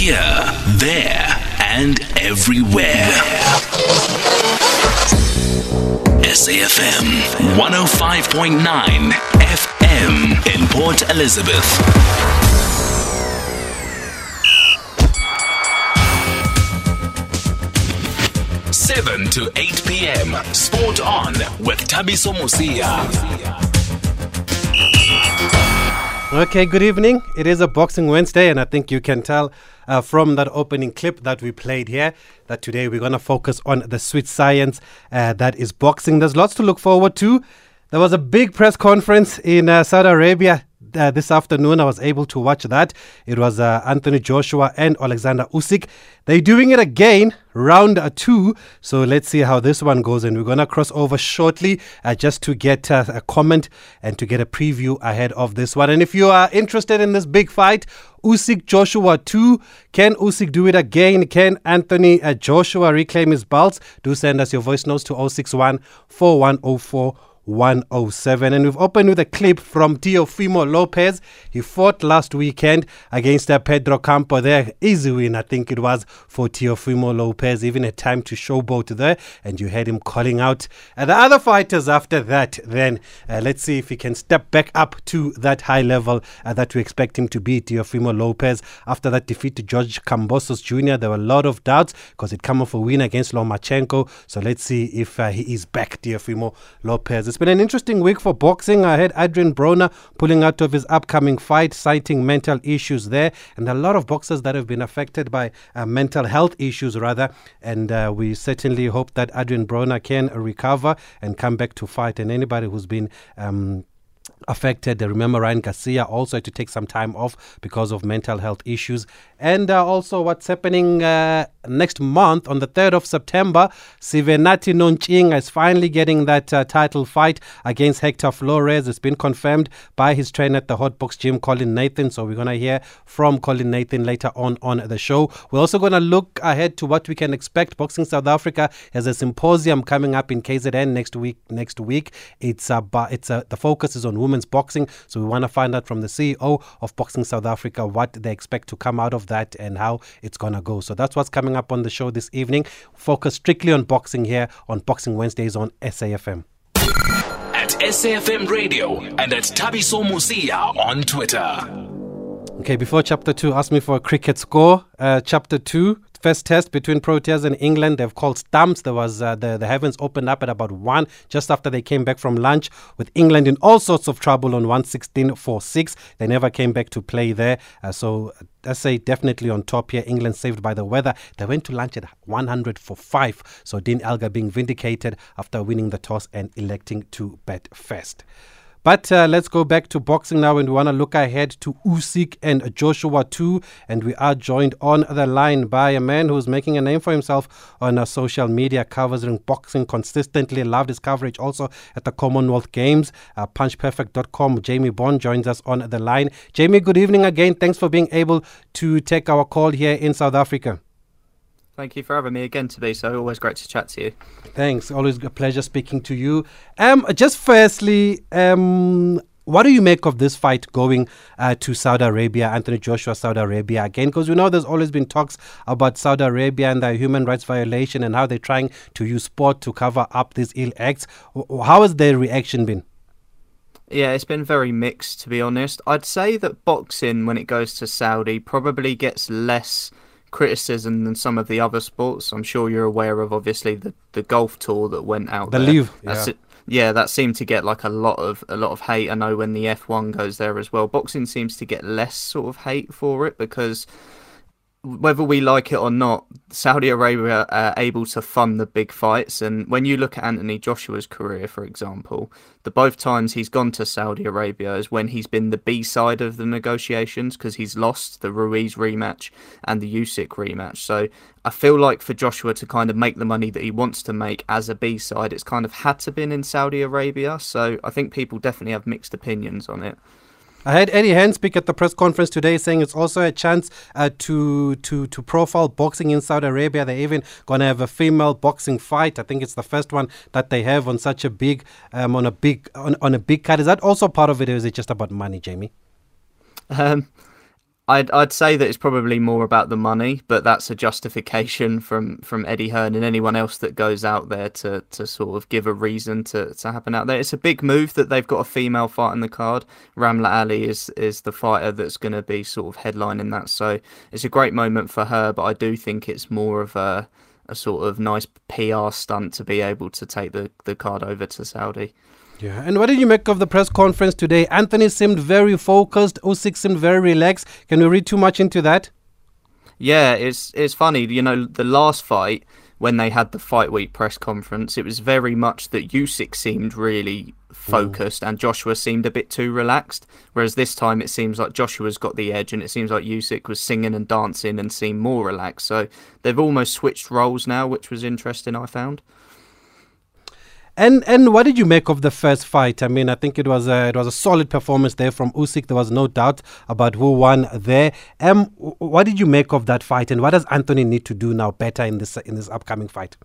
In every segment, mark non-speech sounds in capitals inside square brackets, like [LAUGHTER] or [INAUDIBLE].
Here, there, and everywhere. SAFM 105.9 FM in Port Elizabeth. Seven to eight p.m. Sport on with Thabiso Mosia. Okay, good evening. It is a Boxing Wednesday, and I think you can tell uh, from that opening clip that we played here that today we're going to focus on the sweet science uh, that is boxing. There's lots to look forward to. There was a big press conference in uh, Saudi Arabia uh, this afternoon. I was able to watch that. It was uh, Anthony Joshua and Alexander Usyk. They're doing it again, round two. So let's see how this one goes. And we're going to cross over shortly uh, just to get uh, a comment and to get a preview ahead of this one. And if you are interested in this big fight, Usyk Joshua 2. Can Usyk do it again? Can Anthony uh, Joshua reclaim his belts? Do send us your voice notes to 061 4104 107. And we've opened with a clip from Teofimo Lopez. He fought last weekend against uh, Pedro Campa there. Easy win, I think it was for Teofimo Lopez. Even a time to showboat there. And you heard him calling out uh, the other fighters after that. Then uh, let's see if he can step back up to that high level uh, that we expect him to be. Teofimo Lopez, after that defeat to George Kambosos Jr., there were a lot of doubts because it come off a win against Lomachenko. So let's see if uh, he is back, Teofimo Lopez. It's been an interesting week for boxing. I had Adrian Broner pulling out of his upcoming fight, citing mental issues there, and a lot of boxers that have been affected by uh, mental health issues, rather. And uh, we certainly hope that Adrian Broner can recover and come back to fight. And anybody who's been um, affected. Remember, Ryan Garcia also had to take some time off because of mental health issues. And uh, also, what's happening uh, next month on the 3rd of September, Sivenathi Nontshinga is finally getting that uh, title fight against Hector Flores. It's been confirmed by his trainer at the Hot Box Gym, Colin Nathan. So, we're going to hear from Colin Nathan later on on the show. We're also going to look ahead to what we can expect. Boxing South Africa has a symposium coming up in KZN next week. Next week, it's about it's a, the focus is on women's boxing. So we want to find out from the CEO of Boxing South Africa what they expect to come out of that and how it's going to go. So that's what's coming up on the show this evening. Focus strictly on boxing here on Boxing Wednesdays on SAFM. At SAFM Radio and at Thabiso Mosia on Twitter. Okay, before chapter two, ask me for a cricket score. Uh, chapter two, first test between Proteas and England. They've called stumps. There was uh, the the heavens opened up at about one just after they came back from lunch with England in all sorts of trouble on 116 for six. They never came back to play there. Uh, so I say definitely on top here. England saved by the weather. They went to lunch at 100 for five. So Dean Elgar being vindicated after winning the toss and electing to bet first. But uh, let's go back to boxing now, and we want to look ahead to Usyk and Joshua 2. And we are joined on the line by a man who's making a name for himself on uh, social media, covering boxing consistently. Loved his coverage also at the Commonwealth Games. Uh, PunchPerfect.com. Jamie Bourne joins us on the line. Jamie, good evening again. Thanks for being able to take our call here in South Africa. Thank you for having me again today. So always great to chat to you. Thanks. Always a pleasure speaking to you. Um, just firstly, um, what do you make of this fight going uh, to Saudi Arabia, Anthony Joshua, Saudi Arabia again? Because we know there's always been talks about Saudi Arabia and their human rights violation and how they're trying to use sport to cover up these ill acts. How has their reaction been? Yeah, it's been very mixed, to be honest. I'd say that boxing, when it goes to Saudi, probably gets less criticism than some of the other sports. I'm sure you're aware of, obviously, the, the golf tour that went out The there. That's yeah. it. Yeah, that seemed to get like a lot of a lot of hate. I know when the F1 goes there as well. Boxing seems to get less sort of hate for it because whether we like it or not, Saudi Arabia are able to fund the big fights. And when you look at Anthony Joshua's career, for example, the both times he's gone to Saudi Arabia is when he's been the B side of the negotiations because he's lost the Ruiz rematch and the Usyk rematch. So I feel like for Joshua to kind of make the money that he wants to make as a B side, it's kind of had to been in Saudi Arabia. So I think people definitely have mixed opinions on it. I had Eddie Hearn speak at the press conference today, saying it's also a chance uh, to to to profile boxing in Saudi Arabia. They're even going to have a female boxing fight. I think it's the first one that they have on such a big um, on a big on, on a big card. Is that also part of it, or is it just about money, Jamie? Um, I'd I'd say that it's probably more about the money, but that's a justification from from Eddie Hearn and anyone else that goes out there to to sort of give a reason to, to happen out there. It's a big move that they've got a female fight in the card. Ramla Ali is is the fighter that's going to be sort of headlining that, so it's a great moment for her. But I do think it's more of a a sort of nice PR stunt to be able to take the the card over to Saudi. Yeah, and what did you make of the press conference today? Anthony seemed very focused. Usyk seemed very relaxed. Can we read too much into that? Yeah, it's it's funny. You know, the last fight when they had the fight week press conference, it was very much that Usyk seemed really focused mm. and Joshua seemed a bit too relaxed. Whereas this time it seems like Joshua's got the edge and it seems like Usyk was singing and dancing and seemed more relaxed. So they've almost switched roles now, which was interesting. I found. And and what did you make of the first fight? I mean, I think it was a, it was a solid performance there from Usyk. There was no doubt about who won there. Um, what did you make of that fight, and what does Anthony need to do now better in this in this upcoming fight?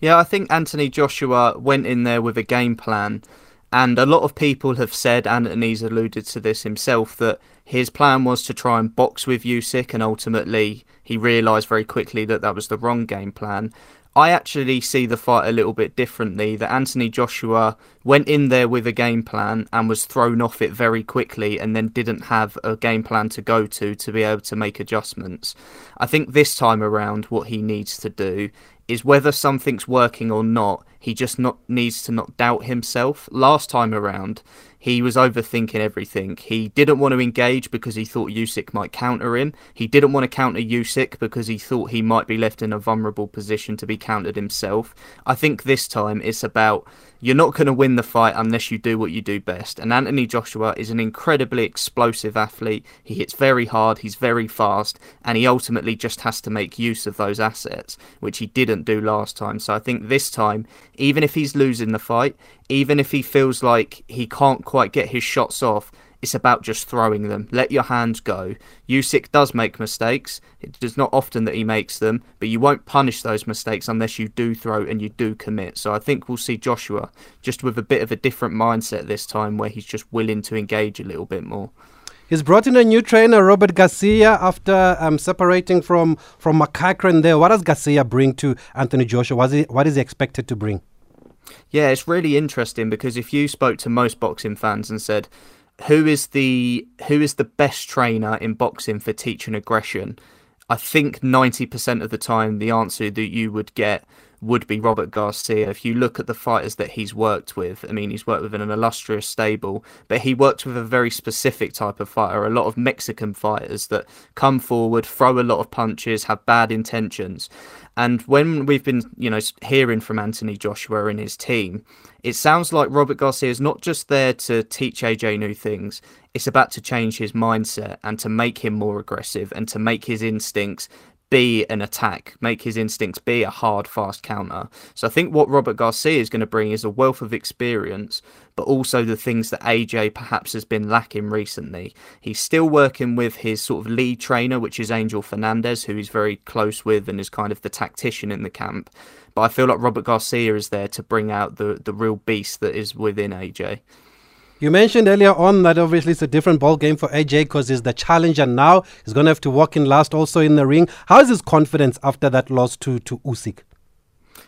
Yeah, I think Anthony Joshua went in there with a game plan, and a lot of people have said, Anthony's alluded to this himself, that his plan was to try and box with Usyk, and ultimately he realised very quickly that that was the wrong game plan. I actually see the fight a little bit differently. That Anthony Joshua went in there with a game plan and was thrown off it very quickly and then didn't have a game plan to go to to be able to make adjustments. I think this time around, what he needs to do is whether something's working or not, he just not needs to not doubt himself. Last time around, he was overthinking everything. He didn't want to engage because he thought Usyk might counter him. He didn't want to counter Usyk because he thought he might be left in a vulnerable position to be countered himself. I think this time it's about you're not going to win the fight unless you do what you do best. And Anthony Joshua is an incredibly explosive athlete. He hits very hard, he's very fast, and he ultimately just has to make use of those assets, which he didn't do last time. So I think this time, even if he's losing the fight, even if he feels like he can't quite get his shots off, it's about just throwing them. Let your hands go. Usyk does make mistakes. It is not often that he makes them, but you won't punish those mistakes unless you do throw and you do commit. So I think we'll see Joshua just with a bit of a different mindset this time where he's just willing to engage a little bit more. He's brought in a new trainer, Robert Garcia, after um, separating from from McCracken there. What does Garcia bring to Anthony Joshua? What is, he, what is he expected to bring? Yeah, it's really interesting because if you spoke to most boxing fans and said, who is the who is the best trainer in boxing for teaching aggression? I think 90% of the time the answer that you would get would be Robert Garcia. If you look at the fighters that he's worked with, I mean, he's worked with an illustrious stable, but he worked with a very specific type of fighter, a lot of Mexican fighters that come forward, throw a lot of punches, have bad intentions. And when we've been, you know, hearing from Anthony Joshua and his team, it sounds like Robert Garcia is not just there to teach AJ new things. It's about to change his mindset and to make him more aggressive and to make his instincts be an attack, make his instincts be a hard, fast counter. So I think what Robert Garcia is going to bring is a wealth of experience, but also the things that AJ perhaps has been lacking recently. He's still working with his sort of lead trainer, which is Angel Fernandez, who he's very close with and is kind of the tactician in the camp. But I feel like Robert Garcia is there to bring out the, the real beast that is within AJ. You mentioned earlier on that obviously it's a different ball game for AJ because he's the challenger now. He's going to have to walk in last also in the ring. How is his confidence after that loss to, to Usyk?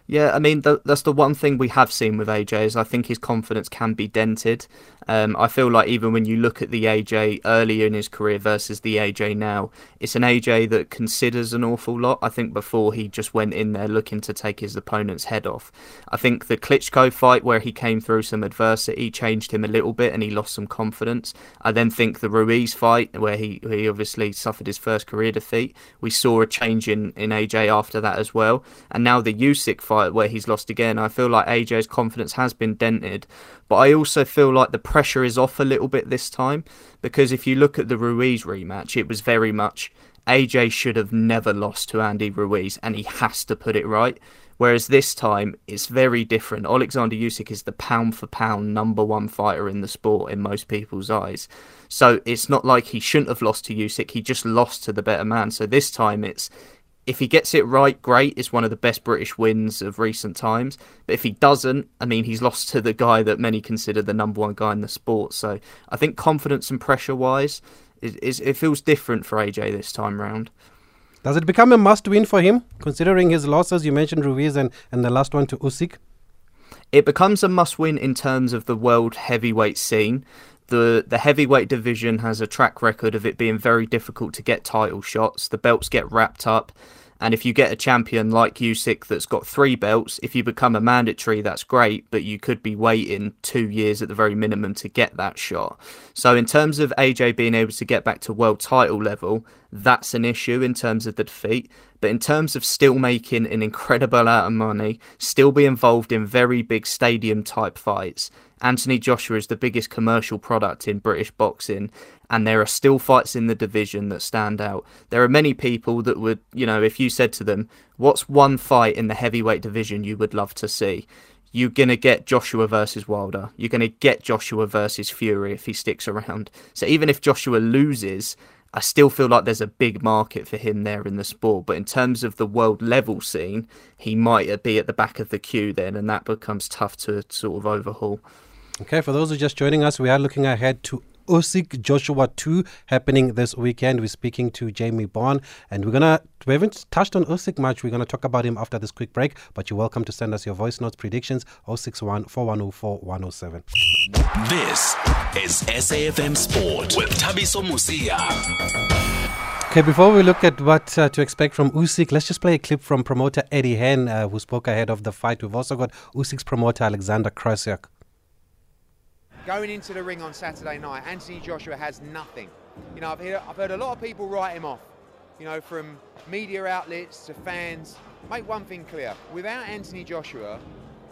Yeah, I mean that's the one thing we have seen with AJ is I think his confidence can be dented. Um, I feel like even when you look at the AJ earlier in his career versus the AJ now, it's an AJ that considers an awful lot. I think before he just went in there looking to take his opponent's head off. I think the Klitschko fight where he came through some adversity changed him a little bit and he lost some confidence. I then think the Ruiz fight where he, he obviously suffered his first career defeat, we saw a change in, in AJ after that as well. And now the Usyk fight fight where he's lost again. I feel like AJ's confidence has been dented, but I also feel like the pressure is off a little bit this time because if you look at the Ruiz rematch, it was very much AJ should have never lost to Andy Ruiz and he has to put it right. Whereas this time it's very different. Alexander Usyk is the pound for pound number one fighter in the sport in most people's eyes. So it's not like he shouldn't have lost to Usyk. He just lost to the better man. So this time it's if he gets it right, great. It's one of the best British wins of recent times. But if he doesn't, I mean, he's lost to the guy that many consider the number one guy in the sport. So I think confidence and pressure wise, it, it feels different for AJ this time round. Does it become a must win for him, considering his losses? You mentioned Ruiz and, and the last one to Usyk. It becomes a must win in terms of the world heavyweight scene. The, the heavyweight division has a track record of it being very difficult to get title shots. The belts get wrapped up. And if you get a champion like Usyk that's got three belts, if you become a mandatory, that's great, but you could be waiting two years at the very minimum to get that shot. So, in terms of AJ being able to get back to world title level, that's an issue in terms of the defeat. But in terms of still making an incredible amount of money, still be involved in very big stadium type fights, Anthony Joshua is the biggest commercial product in British boxing, and there are still fights in the division that stand out. There are many people that would, you know, if you said to them, What's one fight in the heavyweight division you would love to see? You're going to get Joshua versus Wilder. You're going to get Joshua versus Fury if he sticks around. So even if Joshua loses, I still feel like there's a big market for him there in the sport. But in terms of the world level scene, he might be at the back of the queue then, and that becomes tough to sort of overhaul. Okay, for those who are just joining us, we are looking ahead to Usyk Joshua 2 happening this weekend. We're speaking to Jamie Bourne, and we're gonna we haven't touched on Usyk much. We're gonna talk about him after this quick break. But you're welcome to send us your voice notes, predictions 061 4104 107. This is SAFM Sport with Thabiso Mosia. Okay, before we look at what uh, to expect from Usyk, let's just play a clip from promoter Eddie Hearn, uh, who spoke ahead of the fight. We've also got Usyk's promoter Alexander Krassyuk. Going into the ring on Saturday night, Anthony Joshua has nothing. You know, I've heard, I've heard a lot of people write him off, you know, from media outlets to fans. Make one thing clear without Anthony Joshua,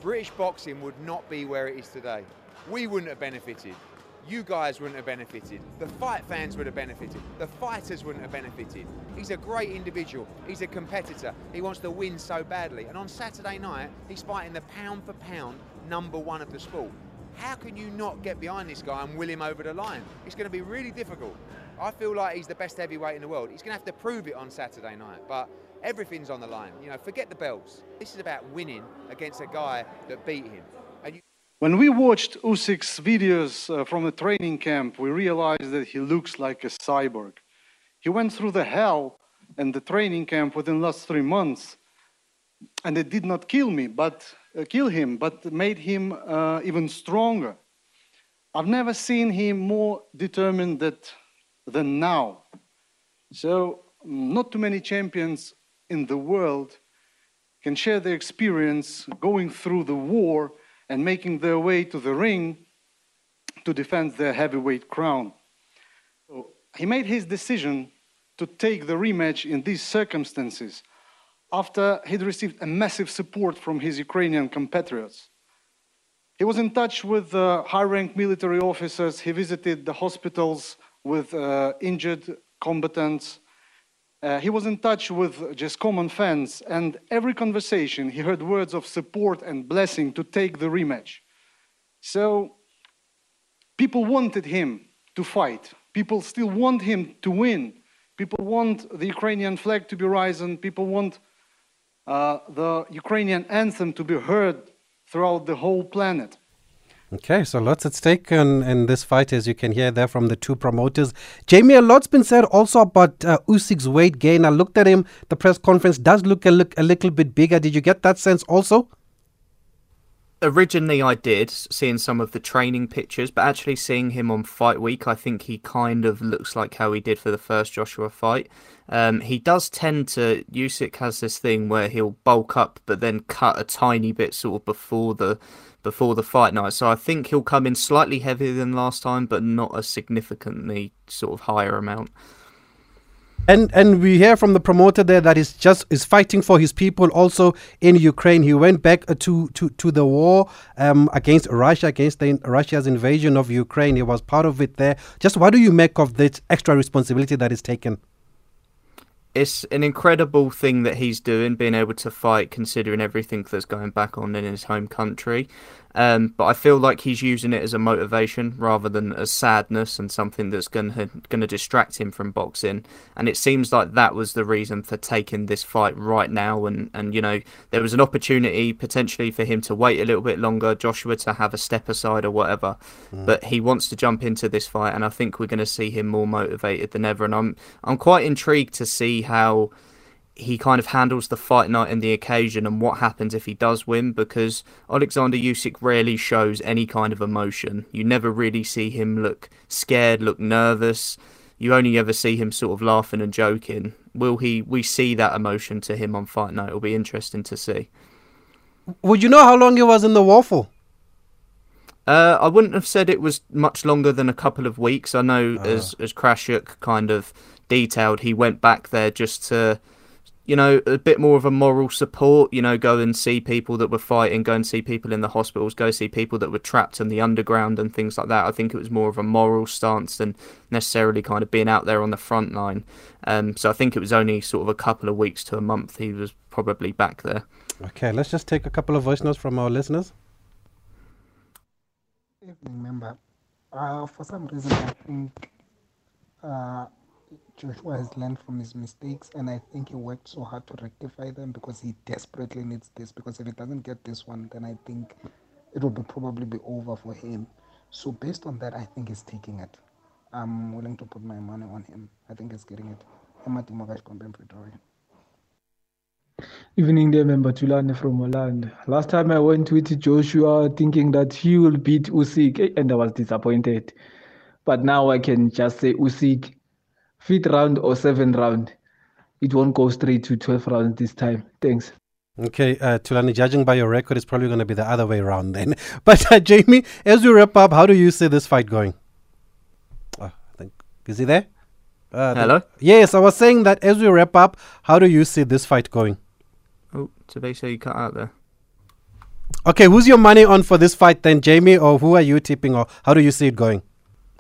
British boxing would not be where it is today. We wouldn't have benefited. You guys wouldn't have benefited. The fight fans would have benefited. The fighters wouldn't have benefited. He's a great individual. He's a competitor. He wants to win so badly. And on Saturday night, he's fighting the pound for pound number one of the sport. How can you not get behind this guy and will him over the line? It's going to be really difficult. I feel like he's the best heavyweight in the world. He's going to have to prove it on Saturday night, but everything's on the line. You know, forget the belts. This is about winning against a guy that beat him. When we watched Usyk's videos uh, from the training camp, we realized that he looks like a cyborg. He went through the hell and the training camp within the last three months, and it did not kill me, but kill him, but made him uh, even stronger. I've never seen him more determined that, than now. So, not too many champions in the world can share their experience going through the war and making their way to the ring to defend their heavyweight crown. So he made his decision to take the rematch in these circumstances after he'd received a massive support from his Ukrainian compatriots. He was in touch with uh, high ranked military officers, he visited the hospitals with uh, injured combatants. Uh, he was in touch with just common fans, and every conversation he heard words of support and blessing to take the rematch. So people wanted him to fight. People still want him to win. People want the Ukrainian flag to be risen. People want uh, the Ukrainian anthem to be heard throughout the whole planet. Okay, so lots at stake in, in this fight, as you can hear there from the two promoters. Jamie, a lot's been said also about uh, Usyk's weight gain. I looked at him, the press conference does look a, look a little bit bigger. Did you get that sense also? Originally I did, seeing some of the training pictures, but actually seeing him on fight week, I think he kind of looks like how he did for the first Joshua fight. Um, he does tend to, Usyk has this thing where he'll bulk up, but then cut a tiny bit sort of before the before the fight night. So I think he'll come in slightly heavier than last time, but not a significantly sort of higher amount. And and we hear from the promoter there that is just is fighting for his people also in Ukraine. He went back uh, to to, to the war um, against Russia, against the, Russia's invasion of Ukraine. He was part of it there. Just what do you make of this extra responsibility that is taken? it's an incredible thing that he's doing, being able to fight, considering everything that's going back on in his home country. Um, but I feel like he's using it as a motivation rather than as sadness and something that's going to going to distract him from boxing. And it seems like that was the reason for taking this fight right now. And and you know there was an opportunity potentially for him to wait a little bit longer, Joshua to have a step aside or whatever. Mm. But he wants to jump into this fight, and I think we're going to see him more motivated than ever. And I'm I'm quite intrigued to see how he kind of handles the fight night and the occasion and what happens if he does win because Alexander Usyk rarely shows any kind of emotion. You never really see him look scared, look nervous. You only ever see him sort of laughing and joking. Will he we see that emotion to him on fight night? It'll be interesting to see. Would you know how long he was in the war for? Uh, I wouldn't have said it was much longer than a couple of weeks. I know uh. as as Krassyuk kind of detailed, he went back there just to you know, a bit more of a moral support, you know, go and see people that were fighting, go and see people in the hospitals, go see people that were trapped in the underground and things like that. I think it was more of a moral stance than necessarily kind of being out there on the front line. Um, so I think it was only sort of a couple of weeks to a month he was probably back there. Okay, let's just take a couple of voice notes from our listeners. Evening, member. Uh, for some reason, I think uh, Joshua has learned from his mistakes, and I think he worked so hard to rectify them because he desperately needs this. Because if he doesn't get this one, then I think it will be probably be over for him. So based on that, I think he's taking it. I'm willing to put my money on him. I think he's getting it. Pretoria. Evening there, member Tulani from Holland. Last time I went with Joshua thinking that he will beat Usyk, eh, and I was disappointed. But now I can just say Usyk fifth round or seventh round. It won't go straight to 12 rounds this time. Thanks. Okay, uh, Tulani, judging by your record, it's probably going to be the other way around then. [LAUGHS] But uh, Jamie, as we wrap up, how do you see this fight going? Oh, I think is he there? Uh, Hello. The, yes, I was saying that as we wrap up, how do you see this fight going? Oh, so basically you cut out there. Okay, who's your money on for this fight then, Jamie, or who are you tipping, or how do you see it going?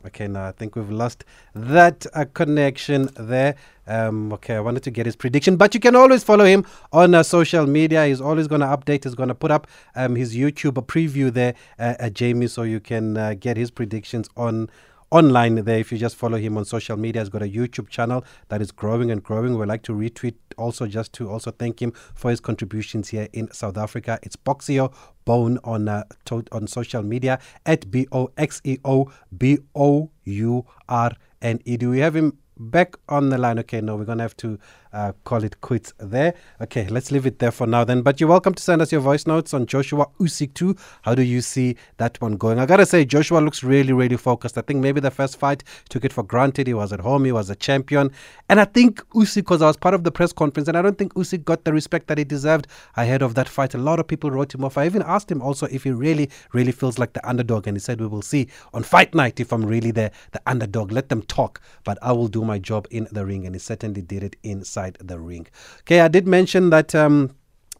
Okay, now I think we've lost that uh, connection there. Um, okay, I wanted to get his prediction, but you can always follow him on uh, social media. He's always going to update. He's going to put up um, his YouTube preview there, uh, Jamie, so you can uh, get his predictions on online there. If you just follow him on social media, he's got a YouTube channel that is growing and growing. We'd like to retweet also just to also thank him for his contributions here in South Africa. It's Boxeo Bourne on uh, to- on social media at B O X E O B O U R N E. Do we have him back on the line? Okay, no, we're gonna have to uh, call it quits there. Okay, let's leave it there for now then. But you're welcome to send us your voice notes on Joshua Usyk too. How do you see that one going? I gotta say, Joshua looks really, really focused. I think maybe the first fight took it for granted. He was at home, he was a champion. And I think Usyk, because I was part of the press conference, and I don't think Usyk got the respect that he deserved ahead of that fight. A lot of people wrote him off. I even asked him also if he really, really feels like the underdog. And he said, We will see on fight night if I'm really the, the underdog. Let them talk, but I will do my job in the ring. And he certainly did it inside inside the ring. Okay, I did mention that. Um,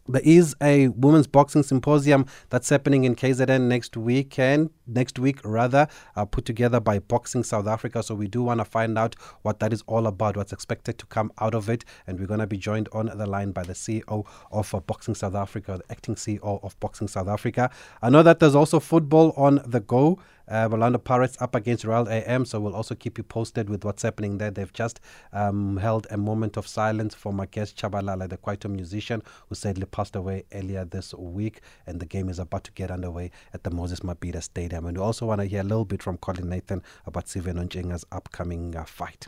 there is a women's boxing symposium that's happening in KZN next weekend, next week rather, uh, put together by Boxing South Africa. So we do want to find out what that is all about, what's expected to come out of it, and we're going to be joined on the line by the CEO of uh, Boxing South Africa, the acting CEO of Boxing South Africa. I know that there's also football on the go. Uh, Orlando Pirates up against Royal AM, so we'll also keep you posted with what's happening there. They've just um, held a moment of silence for my guest Chabalala, the Kwaito musician, who sadly passed away earlier this week, and the game is about to get underway at the Moses Mabhida Stadium. And we also want to hear a little bit from Colin Nathan about Steven Onjenga's upcoming uh, fight.